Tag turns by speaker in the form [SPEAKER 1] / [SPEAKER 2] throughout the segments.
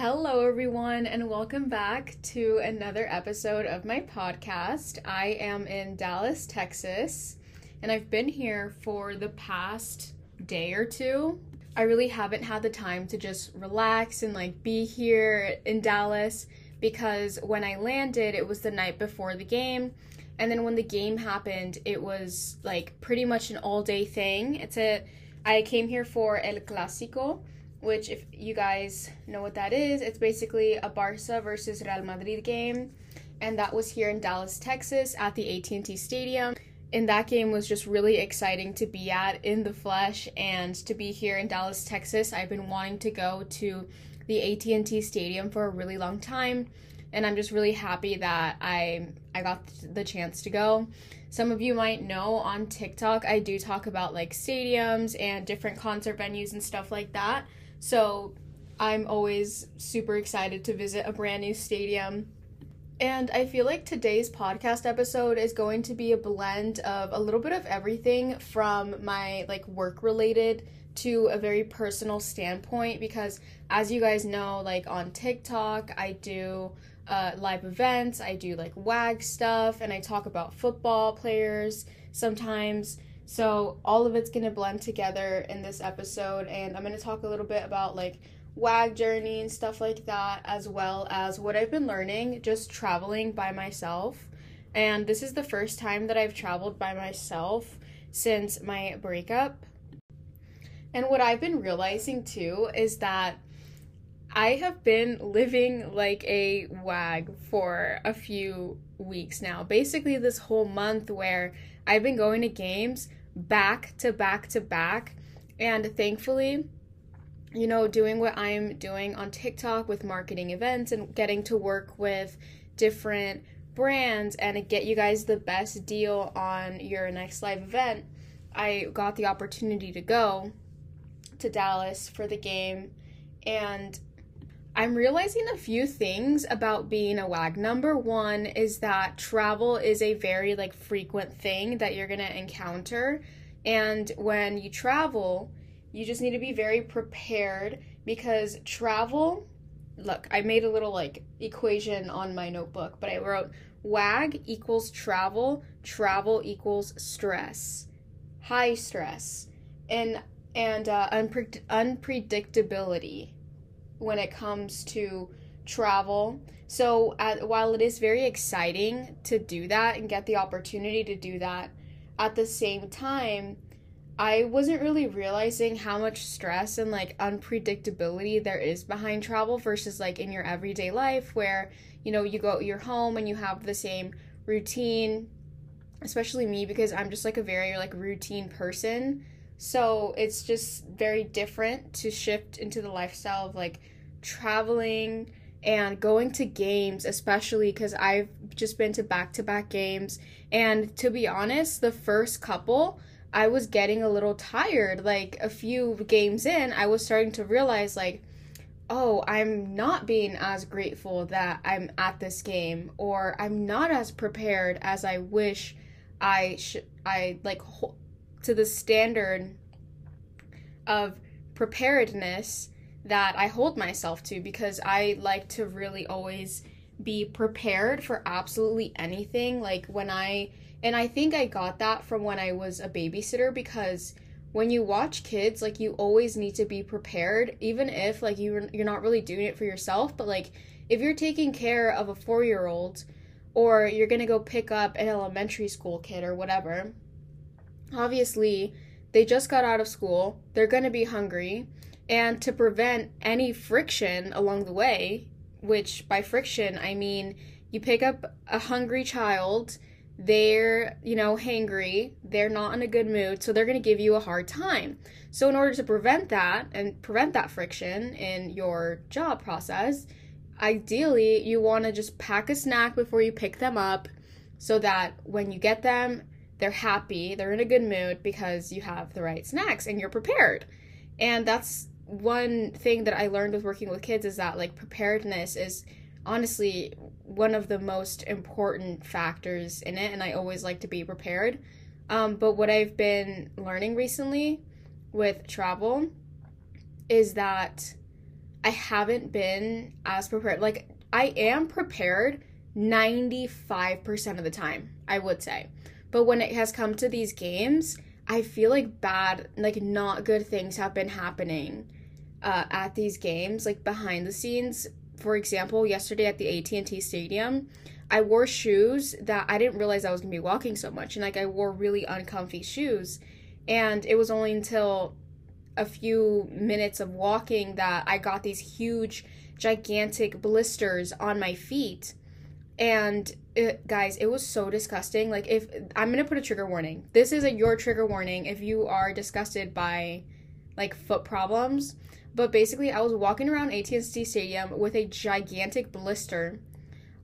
[SPEAKER 1] Hello, everyone, and welcome back to another episode of my podcast. I am in Dallas, Texas, and I've been here for the past day or two. I really haven't had the time to just relax and like be here in Dallas because when I landed, it was the night before the game. And then when the game happened, it was like pretty much an all day thing. It's a I came here for El Clásico, which if you guys know what that is, it's basically a Barca versus Real Madrid game, and that was here in Dallas, Texas at the AT&T Stadium. And that game was just really exciting to be at in the flesh and to be here in Dallas, Texas. I've been wanting to go to the AT&T Stadium for a really long time, and I'm just really happy that I I got the chance to go. Some of you might know on TikTok I do talk about like stadiums and different concert venues and stuff like that. So I'm always super excited to visit a brand new stadium. And I feel like today's podcast episode is going to be a blend of a little bit of everything from my like work related to a very personal standpoint because as you guys know like on TikTok I do uh, live events, I do like WAG stuff and I talk about football players sometimes so all of it's going to blend together in this episode and I'm going to talk a little bit about like WAG journey and stuff like that as well as what I've been learning just traveling by myself. And this is the first time that I've traveled by myself since my breakup. And what I've been realizing too is that I have been living like a wag for a few weeks now. Basically, this whole month where I've been going to games back to back to back. And thankfully, you know, doing what I'm doing on TikTok with marketing events and getting to work with different brands and get you guys the best deal on your next live event, I got the opportunity to go to Dallas for the game. And I'm realizing a few things about being a WAG. Number one is that travel is a very like frequent thing that you're gonna encounter. And when you travel, you just need to be very prepared because travel look, I made a little like equation on my notebook, but I wrote WAG equals travel, travel equals stress, high stress, and and uh, unpre- unpredictability when it comes to travel. So, at, while it is very exciting to do that and get the opportunity to do that, at the same time, I wasn't really realizing how much stress and like unpredictability there is behind travel versus like in your everyday life where, you know, you go you're home and you have the same routine, especially me because I'm just like a very like routine person. So it's just very different to shift into the lifestyle of like traveling and going to games, especially because I've just been to back to back games. And to be honest, the first couple, I was getting a little tired. Like a few games in, I was starting to realize, like, oh, I'm not being as grateful that I'm at this game, or I'm not as prepared as I wish I should. I like to the standard of preparedness that I hold myself to because I like to really always be prepared for absolutely anything. Like when I, and I think I got that from when I was a babysitter because when you watch kids, like you always need to be prepared, even if like you you're not really doing it for yourself, but like if you're taking care of a four year old or you're gonna go pick up an elementary school kid or whatever, obviously they just got out of school, they're gonna be hungry and to prevent any friction along the way, which by friction I mean you pick up a hungry child, they're, you know, hangry, they're not in a good mood, so they're going to give you a hard time. So in order to prevent that and prevent that friction in your job process, ideally you want to just pack a snack before you pick them up so that when you get them, they're happy, they're in a good mood because you have the right snacks and you're prepared. And that's one thing that I learned with working with kids is that like preparedness is honestly one of the most important factors in it and I always like to be prepared. Um, but what I've been learning recently with travel is that I haven't been as prepared. Like, I am prepared 95% of the time, I would say. But when it has come to these games, I feel like bad, like not good things have been happening uh, at these games, like behind the scenes. For example, yesterday at the AT&T Stadium, I wore shoes that I didn't realize I was gonna be walking so much, and like I wore really uncomfy shoes, and it was only until a few minutes of walking that I got these huge, gigantic blisters on my feet, and it, guys, it was so disgusting. Like if I'm gonna put a trigger warning, this is a your trigger warning if you are disgusted by like foot problems. But basically, I was walking around AT&T Stadium with a gigantic blister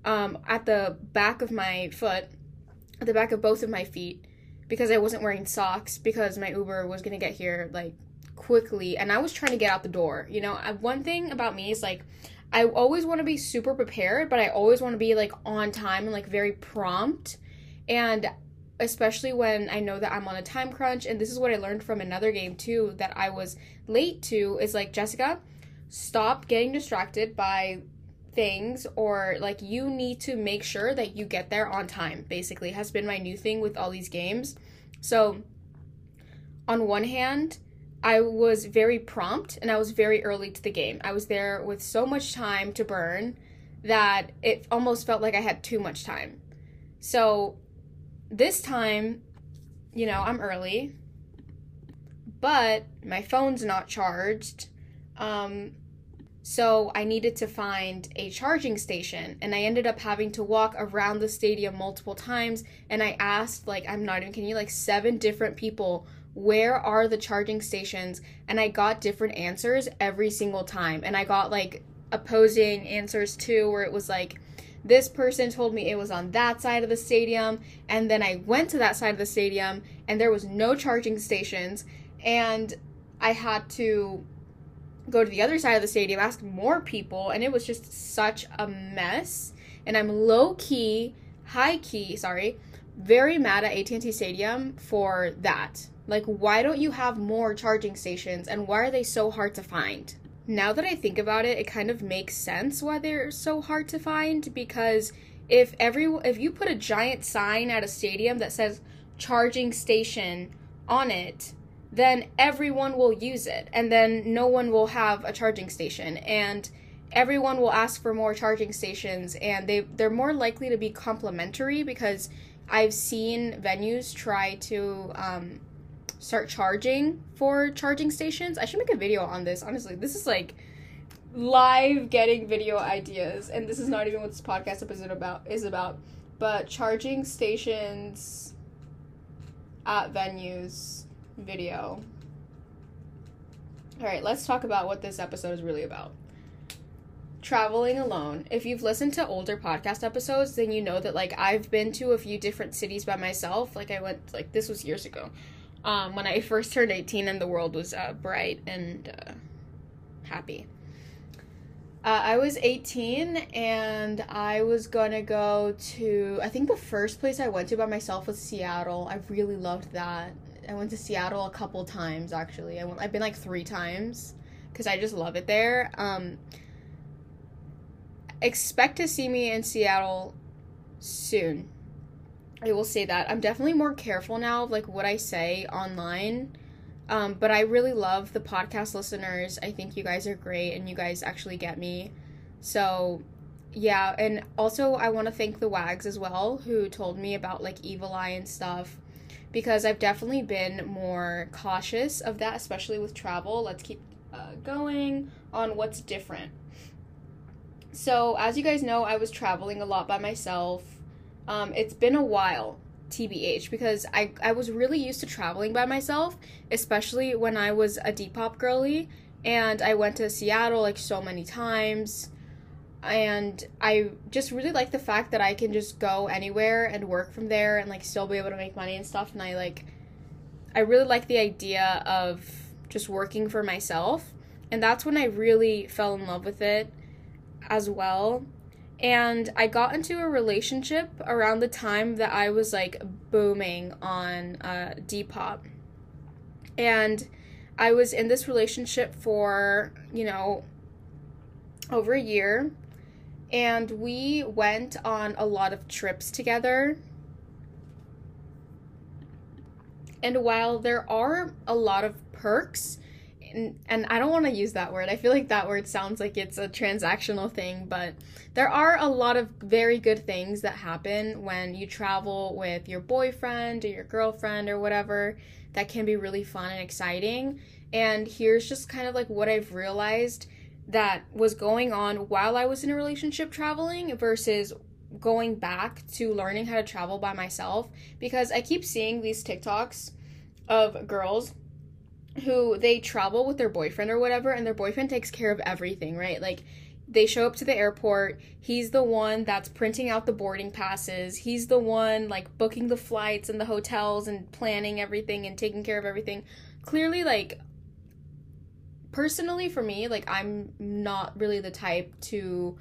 [SPEAKER 1] um, at the back of my foot, at the back of both of my feet, because I wasn't wearing socks because my Uber was gonna get here like quickly, and I was trying to get out the door. You know, one thing about me is like. I always want to be super prepared, but I always want to be like on time and like very prompt. And especially when I know that I'm on a time crunch. And this is what I learned from another game too that I was late to is like, Jessica, stop getting distracted by things or like you need to make sure that you get there on time basically has been my new thing with all these games so on one hand i was very prompt and i was very early to the game. I was there with so much time to burn that it almost felt like i had too much time. So this time you know i'm early but my phone's not charged um, so I needed to find a charging station and I ended up having to walk around the stadium multiple times and I asked like I'm not even kidding you like seven different people where are the charging stations? And I got different answers every single time. And I got like opposing answers too where it was like this person told me it was on that side of the stadium. And then I went to that side of the stadium and there was no charging stations. And I had to go to the other side of the stadium, ask more people, and it was just such a mess. And I'm low key, high key, sorry, very mad at AT&T Stadium for that. Like, why don't you have more charging stations, and why are they so hard to find? Now that I think about it, it kind of makes sense why they're so hard to find because if every if you put a giant sign at a stadium that says charging station on it, then everyone will use it and then no one will have a charging station and everyone will ask for more charging stations and they they're more likely to be complimentary because I've seen venues try to um, start charging for charging stations. I should make a video on this. Honestly, this is like live getting video ideas, and this is not even what this podcast episode about is about. But charging stations at venues video. All right, let's talk about what this episode is really about. Traveling alone. If you've listened to older podcast episodes, then you know that like I've been to a few different cities by myself. Like I went like this was years ago. Um, when I first turned 18 and the world was uh, bright and uh, happy. Uh, I was 18 and I was gonna go to, I think the first place I went to by myself was Seattle. I really loved that. I went to Seattle a couple times actually. I went, I've been like three times because I just love it there. Um, expect to see me in Seattle soon. I will say that I'm definitely more careful now of like what I say online. Um, but I really love the podcast listeners. I think you guys are great and you guys actually get me. So yeah, and also I want to thank the Wags as well who told me about like Evil Eye and stuff because I've definitely been more cautious of that, especially with travel. Let's keep uh, going on what's different. So, as you guys know, I was traveling a lot by myself. Um, it's been a while, TBH, because I, I was really used to traveling by myself, especially when I was a Depop girly and I went to Seattle like so many times. And I just really like the fact that I can just go anywhere and work from there and like still be able to make money and stuff and I like I really like the idea of just working for myself. And that's when I really fell in love with it as well. And I got into a relationship around the time that I was like booming on uh, Depop. And I was in this relationship for you know over a year. And we went on a lot of trips together. And while there are a lot of perks, and, I don't want to use that word. I feel like that word sounds like it's a transactional thing, but there are a lot of very good things that happen when you travel with your boyfriend or your girlfriend or whatever that can be really fun and exciting. And here's just kind of like what I've realized that was going on while I was in a relationship traveling versus going back to learning how to travel by myself because I keep seeing these TikToks of girls who they travel with their boyfriend or whatever and their boyfriend takes care of everything, right? Like they show up to the airport, he's the one that's printing out the boarding passes, he's the one like booking the flights and the hotels and planning everything and taking care of everything. Clearly like personally for me, like I'm not really the type to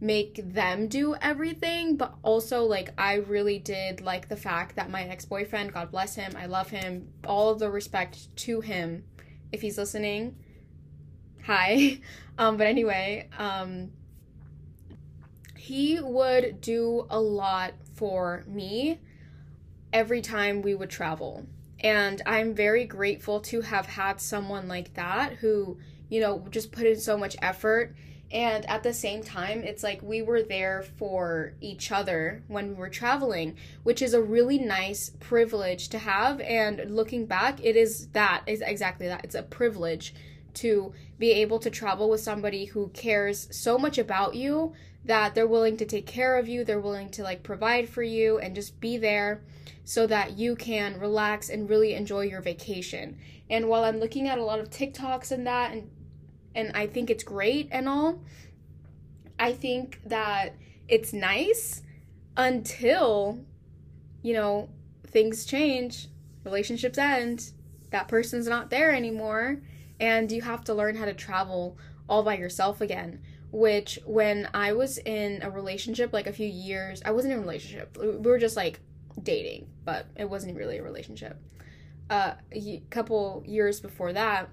[SPEAKER 1] make them do everything, but also like I really did like the fact that my ex-boyfriend, God bless him, I love him, all the respect to him if he's listening. Hi. Um but anyway, um he would do a lot for me every time we would travel. And I'm very grateful to have had someone like that who, you know, just put in so much effort. And at the same time, it's like we were there for each other when we were traveling, which is a really nice privilege to have. And looking back, it is that, is exactly that. It's a privilege to be able to travel with somebody who cares so much about you that they're willing to take care of you, they're willing to like provide for you and just be there so that you can relax and really enjoy your vacation. And while I'm looking at a lot of TikToks and that and and I think it's great and all, I think that it's nice until you know things change, relationships end, that person's not there anymore and you have to learn how to travel all by yourself again which when I was in a relationship like a few years, I wasn't in a relationship. We were just like dating, but it wasn't really a relationship. Uh, a couple years before that,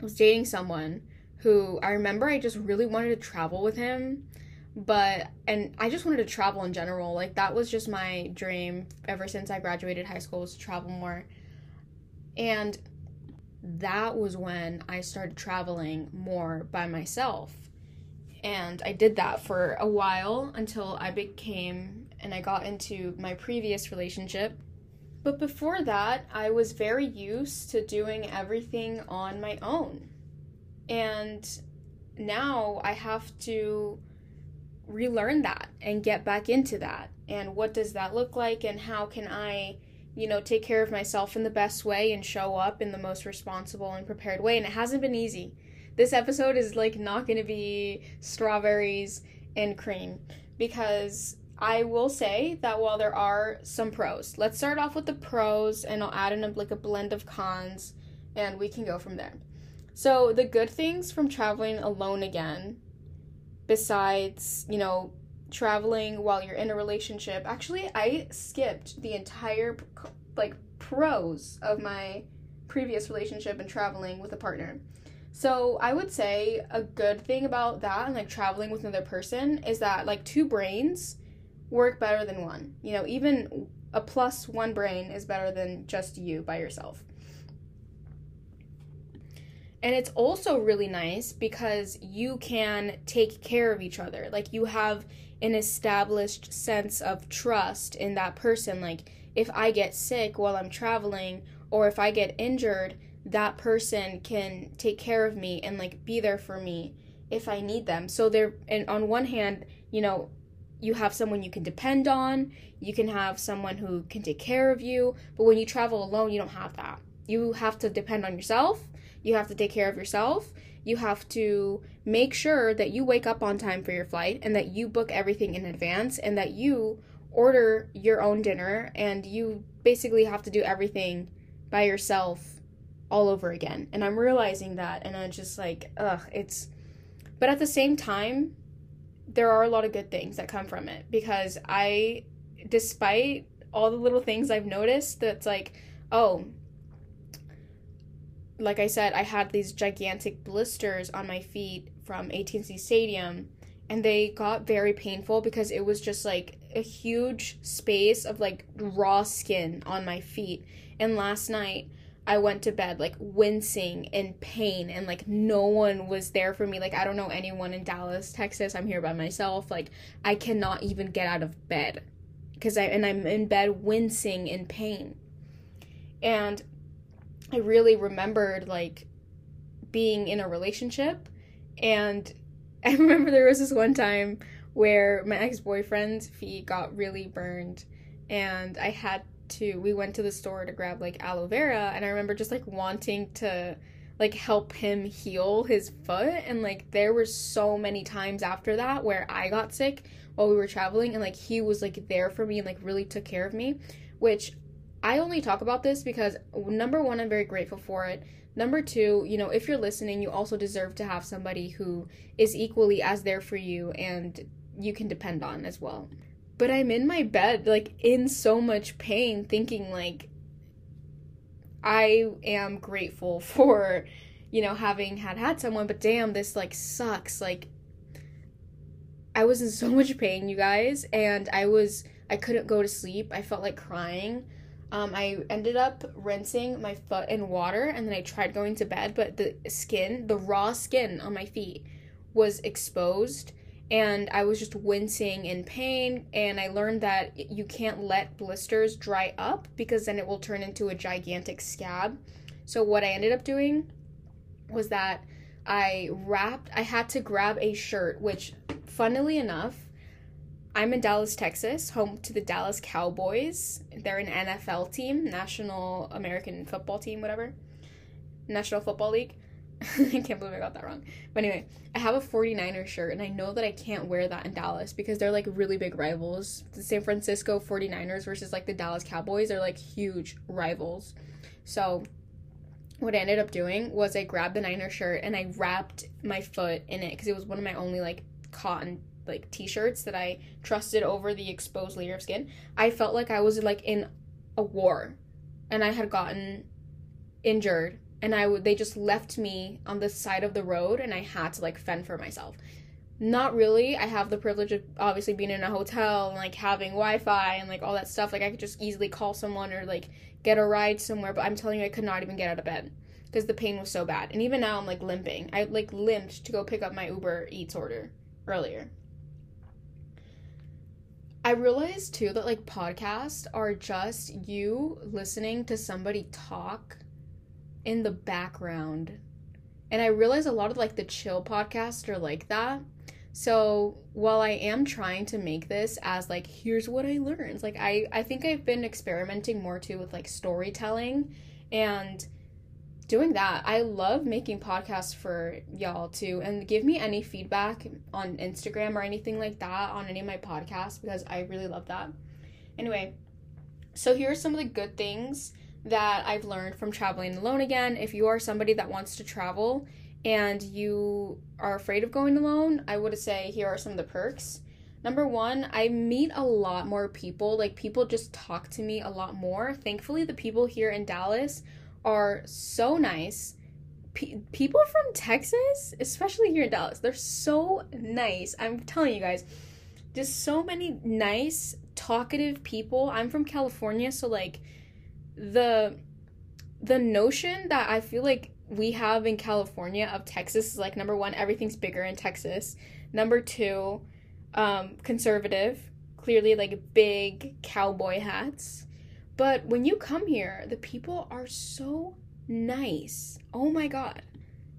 [SPEAKER 1] was dating someone who I remember I just really wanted to travel with him, but and I just wanted to travel in general. Like that was just my dream ever since I graduated high school was to travel more. And that was when I started traveling more by myself and I did that for a while until I became and I got into my previous relationship. But before that, I was very used to doing everything on my own. And now I have to relearn that and get back into that. And what does that look like? And how can I, you know, take care of myself in the best way and show up in the most responsible and prepared way? And it hasn't been easy this episode is like not going to be strawberries and cream because I will say that while there are some pros, let's start off with the pros and I'll add in a, like a blend of cons and we can go from there. So, the good things from traveling alone again, besides, you know, traveling while you're in a relationship, actually, I skipped the entire like pros of my previous relationship and traveling with a partner. So I would say a good thing about that and like traveling with another person is that like two brains work better than one. You know, even a plus one brain is better than just you by yourself. And it's also really nice because you can take care of each other. Like you have an established sense of trust in that person. Like if I get sick while I'm traveling or if I get injured, that person can take care of me and like be there for me if I need them. So they're and on one hand, you know, you have someone you can depend on, you can have someone who can take care of you, but when you travel alone, you don't have that. You have to depend on yourself, you have to take care of yourself, you have to make sure that you wake up on time for your flight and that you book everything in advance and that you order your own dinner and you basically have to do everything by yourself all over again. And I'm realizing that and I'm just like, ugh, it's but at the same time, there are a lot of good things that come from it because I despite all the little things I've noticed that's like, oh, like I said, I had these gigantic blisters on my feet from AT&T Stadium and they got very painful because it was just like a huge space of like raw skin on my feet. And last night I went to bed like wincing in pain and like no one was there for me. Like I don't know anyone in Dallas, Texas. I'm here by myself. Like I cannot even get out of bed because I and I'm in bed wincing in pain. And I really remembered like being in a relationship and I remember there was this one time where my ex-boyfriend's feet got really burned and I had to we went to the store to grab like aloe vera and I remember just like wanting to like help him heal his foot and like there were so many times after that where I got sick while we were traveling and like he was like there for me and like really took care of me which I only talk about this because number 1 I'm very grateful for it. Number two, you know, if you're listening, you also deserve to have somebody who is equally as there for you and you can depend on as well but I'm in my bed, like in so much pain, thinking, like, I am grateful for, you know, having had had someone, but damn, this like sucks. Like, I was in so much pain, you guys, and I was, I couldn't go to sleep. I felt like crying. Um, I ended up rinsing my foot in water and then I tried going to bed, but the skin, the raw skin on my feet was exposed and I was just wincing in pain. And I learned that you can't let blisters dry up because then it will turn into a gigantic scab. So, what I ended up doing was that I wrapped, I had to grab a shirt, which, funnily enough, I'm in Dallas, Texas, home to the Dallas Cowboys. They're an NFL team, National American Football Team, whatever, National Football League. I can't believe I got that wrong. But anyway, I have a 49er shirt and I know that I can't wear that in Dallas because they're like really big rivals. The San Francisco 49ers versus like the Dallas Cowboys are like huge rivals. So what I ended up doing was I grabbed the Niner shirt and I wrapped my foot in it because it was one of my only like cotton like t-shirts that I trusted over the exposed layer of skin. I felt like I was like in a war and I had gotten injured and I would they just left me on the side of the road and I had to like fend for myself. Not really. I have the privilege of obviously being in a hotel and like having Wi-Fi and like all that stuff. Like I could just easily call someone or like get a ride somewhere, but I'm telling you I could not even get out of bed because the pain was so bad. And even now I'm like limping. I like limped to go pick up my Uber Eats order earlier. I realized too that like podcasts are just you listening to somebody talk in the background. And I realize a lot of like the chill podcasts are like that. So while I am trying to make this as like here's what I learned, like I I think I've been experimenting more too with like storytelling and doing that. I love making podcasts for y'all too and give me any feedback on Instagram or anything like that on any of my podcasts because I really love that. Anyway, so here are some of the good things that I've learned from traveling alone again. If you are somebody that wants to travel and you are afraid of going alone, I would say here are some of the perks. Number one, I meet a lot more people. Like, people just talk to me a lot more. Thankfully, the people here in Dallas are so nice. P- people from Texas, especially here in Dallas, they're so nice. I'm telling you guys, just so many nice, talkative people. I'm from California, so like, the the notion that I feel like we have in California of Texas is like number one, everything's bigger in Texas. Number two, um, conservative, clearly like big cowboy hats. But when you come here, the people are so nice. Oh my god.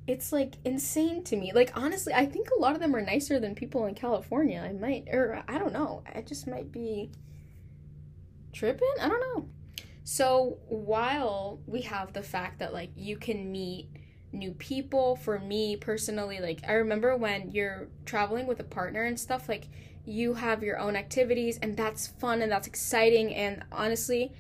[SPEAKER 1] It's like insane to me. Like honestly, I think a lot of them are nicer than people in California. I might or I don't know. I just might be tripping. I don't know. So while we have the fact that like you can meet new people, for me personally, like I remember when you're traveling with a partner and stuff, like you have your own activities and that's fun and that's exciting. And honestly,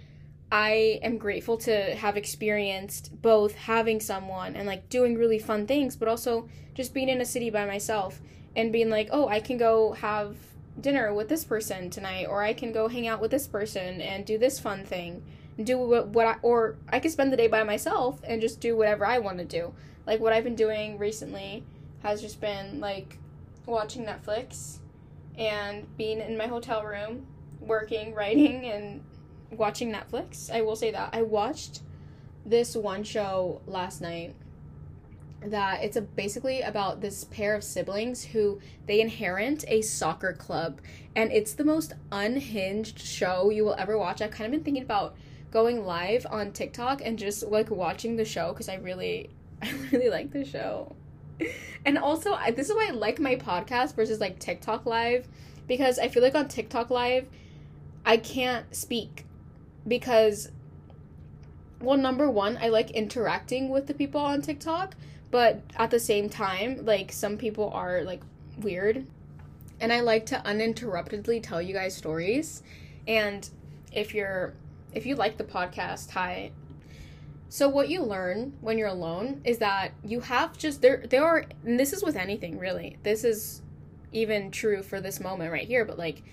[SPEAKER 1] I am grateful to have experienced both having someone and like doing really fun things, but also just being in a city by myself and being like, oh, I can go have dinner with this person tonight, or I can go hang out with this person and do this fun thing do what, what I or I could spend the day by myself and just do whatever I want to do. Like what I've been doing recently has just been like watching Netflix and being in my hotel room, working, writing and watching Netflix. I will say that. I watched this one show last night that it's a basically about this pair of siblings who they inherit a soccer club and it's the most unhinged show you will ever watch. I've kind of been thinking about going live on TikTok and just like watching the show because I really I really like the show. And also, I, this is why I like my podcast versus like TikTok live because I feel like on TikTok live I can't speak because well number 1 I like interacting with the people on TikTok but at the same time like some people are like weird and I like to uninterruptedly tell you guys stories and if you're if you like the podcast hi. So what you learn when you're alone is that you have just there there are and this is with anything really. This is even true for this moment right here but like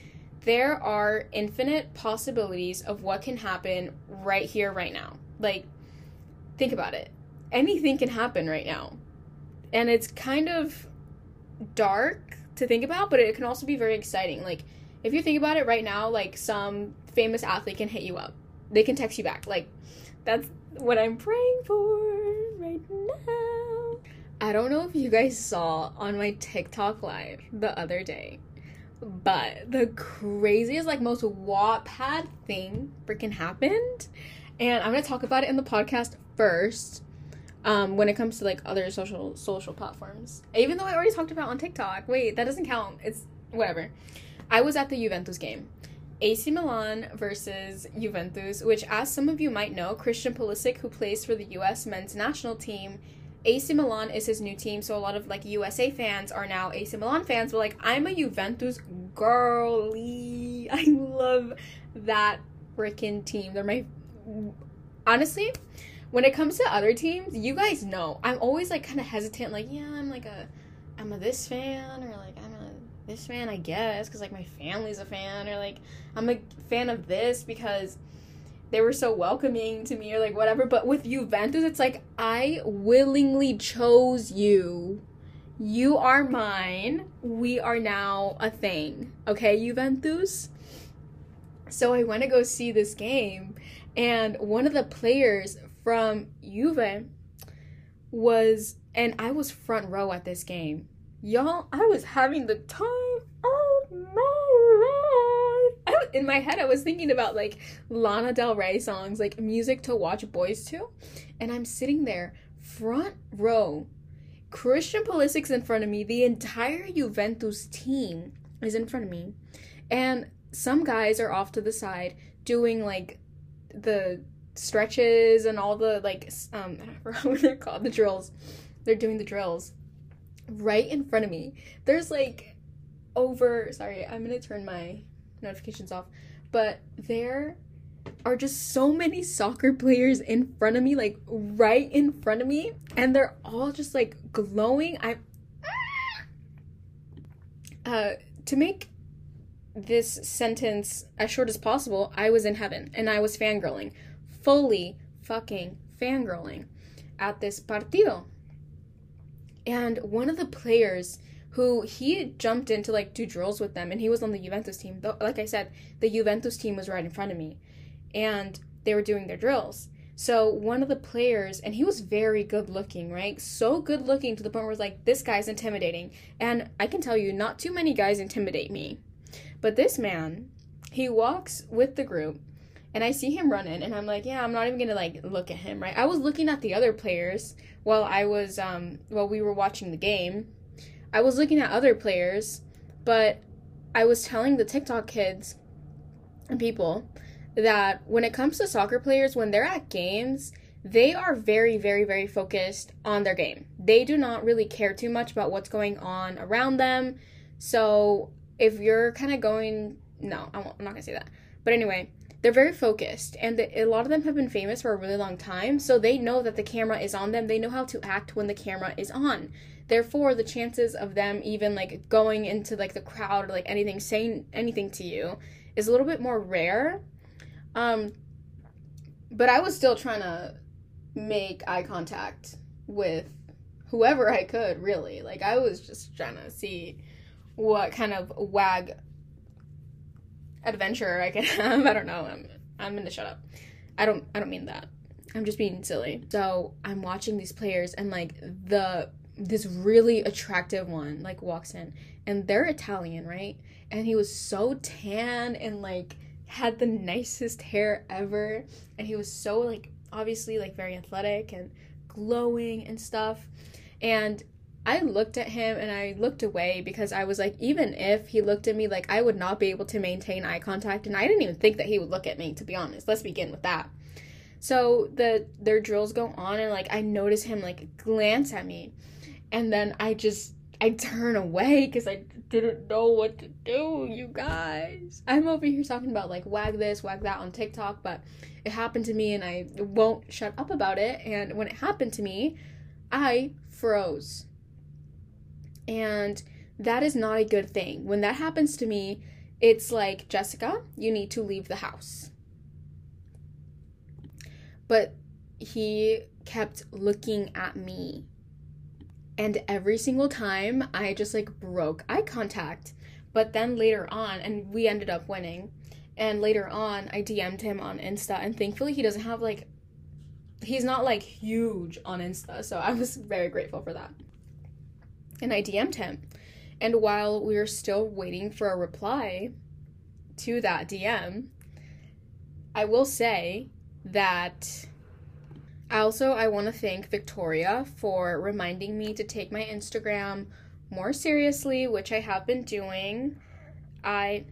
[SPEAKER 1] there are infinite possibilities of what can happen right here right now. Like think about it. Anything can happen right now. And it's kind of dark to think about, but it can also be very exciting. Like, if you think about it right now, like some famous athlete can hit you up, they can text you back. Like, that's what I'm praying for right now. I don't know if you guys saw on my TikTok live the other day, but the craziest, like, most Wattpad thing freaking happened. And I'm gonna talk about it in the podcast first um, when it comes to like other social social platforms. Even though I already talked about on TikTok. Wait, that doesn't count. It's whatever. I was at the Juventus game. AC Milan versus Juventus, which, as some of you might know, Christian Pulisic, who plays for the U.S. men's national team, AC Milan is his new team. So a lot of like USA fans are now AC Milan fans. But like, I'm a Juventus girly. I love that freaking team. They're my honestly when it comes to other teams, you guys know I'm always like kind of hesitant. Like, yeah, I'm like a, I'm a this fan or like this fan, I guess, because like my family's a fan or like I'm a fan of this because they were so welcoming to me or like whatever. But with Juventus, it's like I willingly chose you. You are mine. We are now a thing. Okay, Juventus? So I went to go see this game, and one of the players from Juve was, and I was front row at this game. Y'all, I was having the time of my life. I, in my head, I was thinking about like Lana Del Rey songs, like music to watch boys to. And I'm sitting there, front row. Christian Pulisic's in front of me. The entire Juventus team is in front of me. And some guys are off to the side doing like the stretches and all the like um I don't remember what they're called the drills. They're doing the drills right in front of me. There's like over sorry, I'm gonna turn my notifications off. But there are just so many soccer players in front of me, like right in front of me, and they're all just like glowing. I uh to make this sentence as short as possible, I was in heaven and I was fangirling fully fucking fangirling at this partido. And one of the players who he jumped in to like do drills with them and he was on the Juventus team. Though like I said, the Juventus team was right in front of me and they were doing their drills. So one of the players, and he was very good looking, right? So good looking to the point where it's like, this guy's intimidating. And I can tell you, not too many guys intimidate me. But this man, he walks with the group and I see him running and I'm like, yeah, I'm not even gonna like look at him, right? I was looking at the other players while I was um while we were watching the game. I was looking at other players, but I was telling the TikTok kids and people that when it comes to soccer players, when they're at games, they are very, very, very focused on their game. They do not really care too much about what's going on around them. So if you're kind of going, no, I'm not gonna say that. But anyway, they're very focused and the, a lot of them have been famous for a really long time so they know that the camera is on them. They know how to act when the camera is on. Therefore the chances of them even like going into like the crowd or like anything saying anything to you is a little bit more rare. Um but I was still trying to make eye contact with whoever I could, really. Like, I was just trying to see what kind of wag adventure I could have. I don't know. I'm, I'm gonna shut up. I don't, I don't mean that. I'm just being silly. So I'm watching these players and like the this really attractive one like walks in and they're Italian, right? And he was so tan and like had the nicest hair ever and he was so like obviously like very athletic and glowing and stuff. And I looked at him and I looked away because I was like, even if he looked at me, like I would not be able to maintain eye contact. And I didn't even think that he would look at me, to be honest. Let's begin with that. So the their drills go on and like I notice him like glance at me. And then I just I turn away because I didn't know what to do, you guys. I'm over here talking about like wag this, wag that on TikTok, but it happened to me and I won't shut up about it. And when it happened to me, I froze. And that is not a good thing. When that happens to me, it's like, Jessica, you need to leave the house. But he kept looking at me. And every single time, I just like broke eye contact. But then later on, and we ended up winning. And later on, I DM'd him on Insta, and thankfully, he doesn't have like, he's not like huge on Insta. So I was very grateful for that. And I DM'd him. And while we were still waiting for a reply to that DM, I will say that also I want to thank Victoria for reminding me to take my Instagram more seriously, which I have been doing. I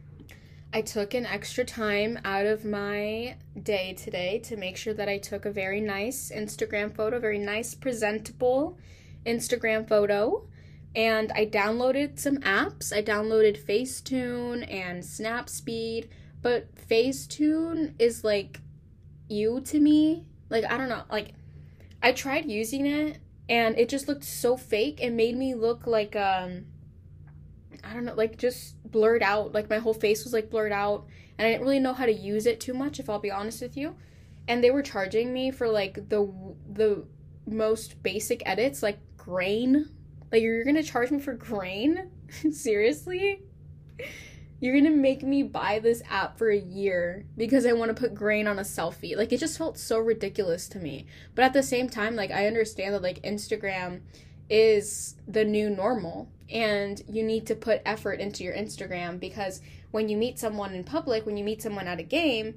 [SPEAKER 1] I took an extra time out of my day today to make sure that I took a very nice Instagram photo, very nice presentable Instagram photo. And I downloaded some apps. I downloaded Facetune and Snapseed, but Facetune is like you to me. Like, I don't know. Like, I tried using it and it just looked so fake. It made me look like, um, I don't know, like just blurred out. Like, my whole face was like blurred out. And I didn't really know how to use it too much, if I'll be honest with you. And they were charging me for like the the most basic edits, like grain. Like you're gonna charge me for grain? Seriously? you're gonna make me buy this app for a year because I want to put grain on a selfie. Like it just felt so ridiculous to me. But at the same time, like I understand that like Instagram is the new normal and you need to put effort into your Instagram because when you meet someone in public, when you meet someone at a game,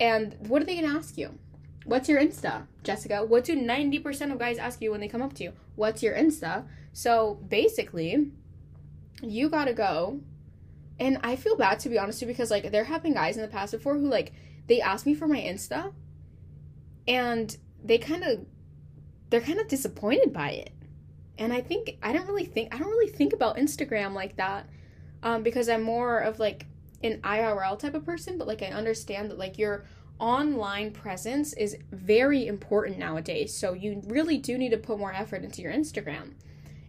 [SPEAKER 1] and what are they gonna ask you? What's your Insta, Jessica? What do 90% of guys ask you when they come up to you? What's your Insta? So basically, you gotta go and I feel bad to be honest you because like there have been guys in the past before who like they ask me for my Insta and they kind of they're kind of disappointed by it. And I think I don't really think I don't really think about Instagram like that um because I'm more of like an IRL type of person, but like I understand that like your online presence is very important nowadays. So you really do need to put more effort into your Instagram.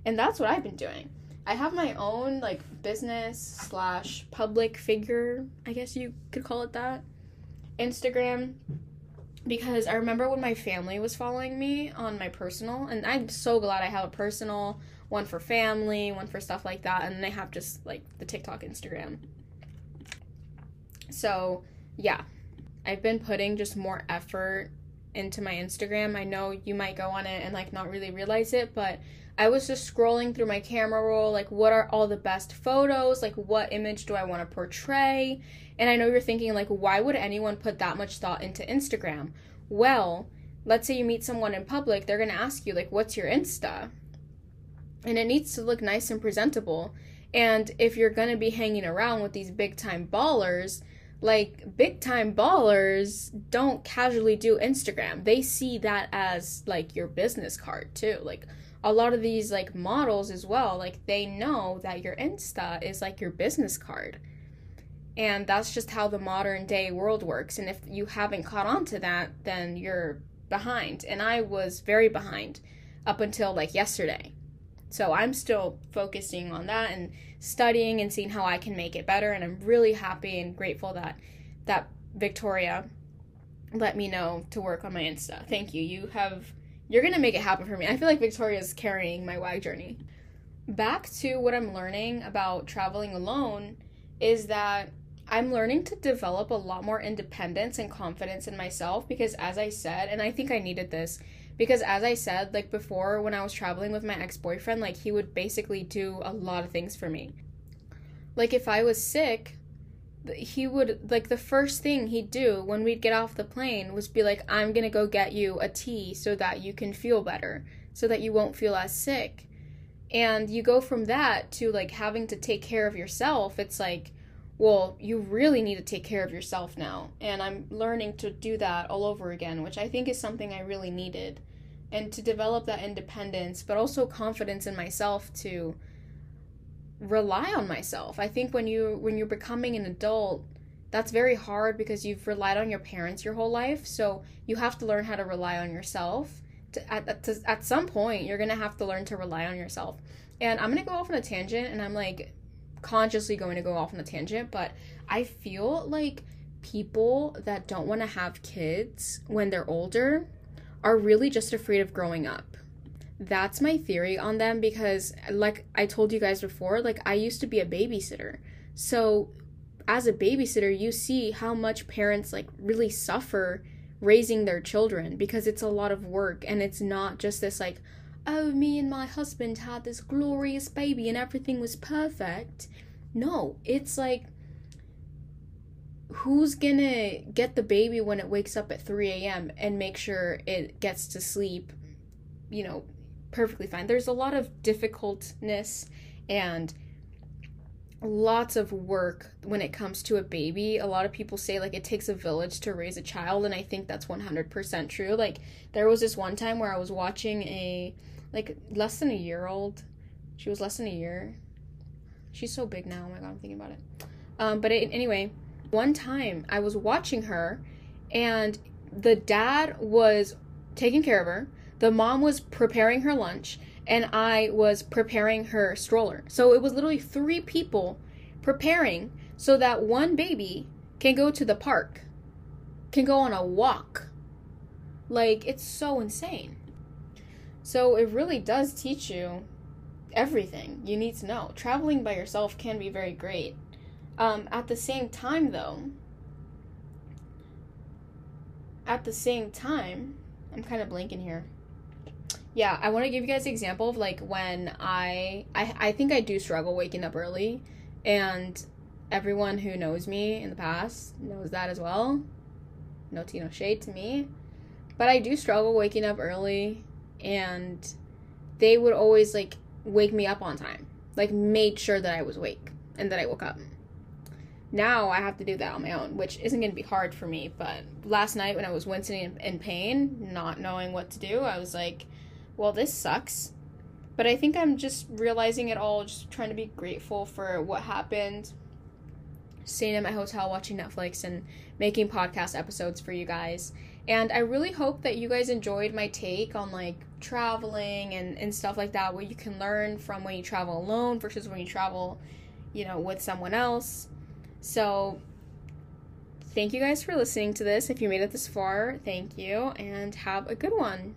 [SPEAKER 1] And that's what I've been doing. I have my own like business slash public figure, I guess you could call it that, Instagram. Because I remember when my family was following me on my personal, and I'm so glad I have a personal one for family, one for stuff like that, and then I have just like the TikTok, Instagram. So, yeah, I've been putting just more effort into my Instagram. I know you might go on it and like not really realize it, but I was just scrolling through my camera roll, like, what are all the best photos? Like, what image do I want to portray? And I know you're thinking, like, why would anyone put that much thought into Instagram? Well, let's say you meet someone in public, they're going to ask you, like, what's your Insta? And it needs to look nice and presentable. And if you're going to be hanging around with these big time ballers, like big time ballers don't casually do Instagram. They see that as like your business card too. Like a lot of these like models as well, like they know that your Insta is like your business card. And that's just how the modern day world works. And if you haven't caught on to that, then you're behind. And I was very behind up until like yesterday. So I'm still focusing on that and studying and seeing how I can make it better. And I'm really happy and grateful that that Victoria let me know to work on my Insta. Thank you. You have you're gonna make it happen for me. I feel like Victoria's carrying my WAG journey. Back to what I'm learning about traveling alone is that I'm learning to develop a lot more independence and confidence in myself because, as I said, and I think I needed this because, as I said, like before when I was traveling with my ex boyfriend, like he would basically do a lot of things for me. Like if I was sick, he would like the first thing he'd do when we'd get off the plane was be like i'm gonna go get you a tea so that you can feel better so that you won't feel as sick and you go from that to like having to take care of yourself it's like well you really need to take care of yourself now and i'm learning to do that all over again which i think is something i really needed and to develop that independence but also confidence in myself to rely on myself. I think when you when you're becoming an adult, that's very hard because you've relied on your parents your whole life. So you have to learn how to rely on yourself. To, at, to, at some point, you're gonna have to learn to rely on yourself. And I'm gonna go off on a tangent, and I'm like consciously going to go off on a tangent, but I feel like people that don't want to have kids when they're older are really just afraid of growing up that's my theory on them because like I told you guys before, like I used to be a babysitter. So as a babysitter, you see how much parents like really suffer raising their children because it's a lot of work and it's not just this like oh me and my husband had this glorious baby and everything was perfect. No, it's like who's gonna get the baby when it wakes up at 3 a.m. and make sure it gets to sleep, you know, perfectly fine. There's a lot of difficultness and lots of work when it comes to a baby. A lot of people say like it takes a village to raise a child and I think that's 100% true. Like there was this one time where I was watching a like less than a year old. She was less than a year. She's so big now. Oh my god, I'm thinking about it. Um but it, anyway, one time I was watching her and the dad was taking care of her the mom was preparing her lunch and I was preparing her stroller. So it was literally three people preparing so that one baby can go to the park, can go on a walk. Like, it's so insane. So it really does teach you everything you need to know. Traveling by yourself can be very great. Um, at the same time, though, at the same time, I'm kind of blanking here yeah i want to give you guys an example of like when I, I i think i do struggle waking up early and everyone who knows me in the past knows that as well no tea no shade to me but i do struggle waking up early and they would always like wake me up on time like made sure that i was awake and that i woke up now i have to do that on my own which isn't going to be hard for me but last night when i was wincing in, in pain not knowing what to do i was like well, this sucks. But I think I'm just realizing it all, just trying to be grateful for what happened. Staying at my hotel, watching Netflix, and making podcast episodes for you guys. And I really hope that you guys enjoyed my take on like traveling and, and stuff like that, what you can learn from when you travel alone versus when you travel, you know, with someone else. So, thank you guys for listening to this. If you made it this far, thank you, and have a good one.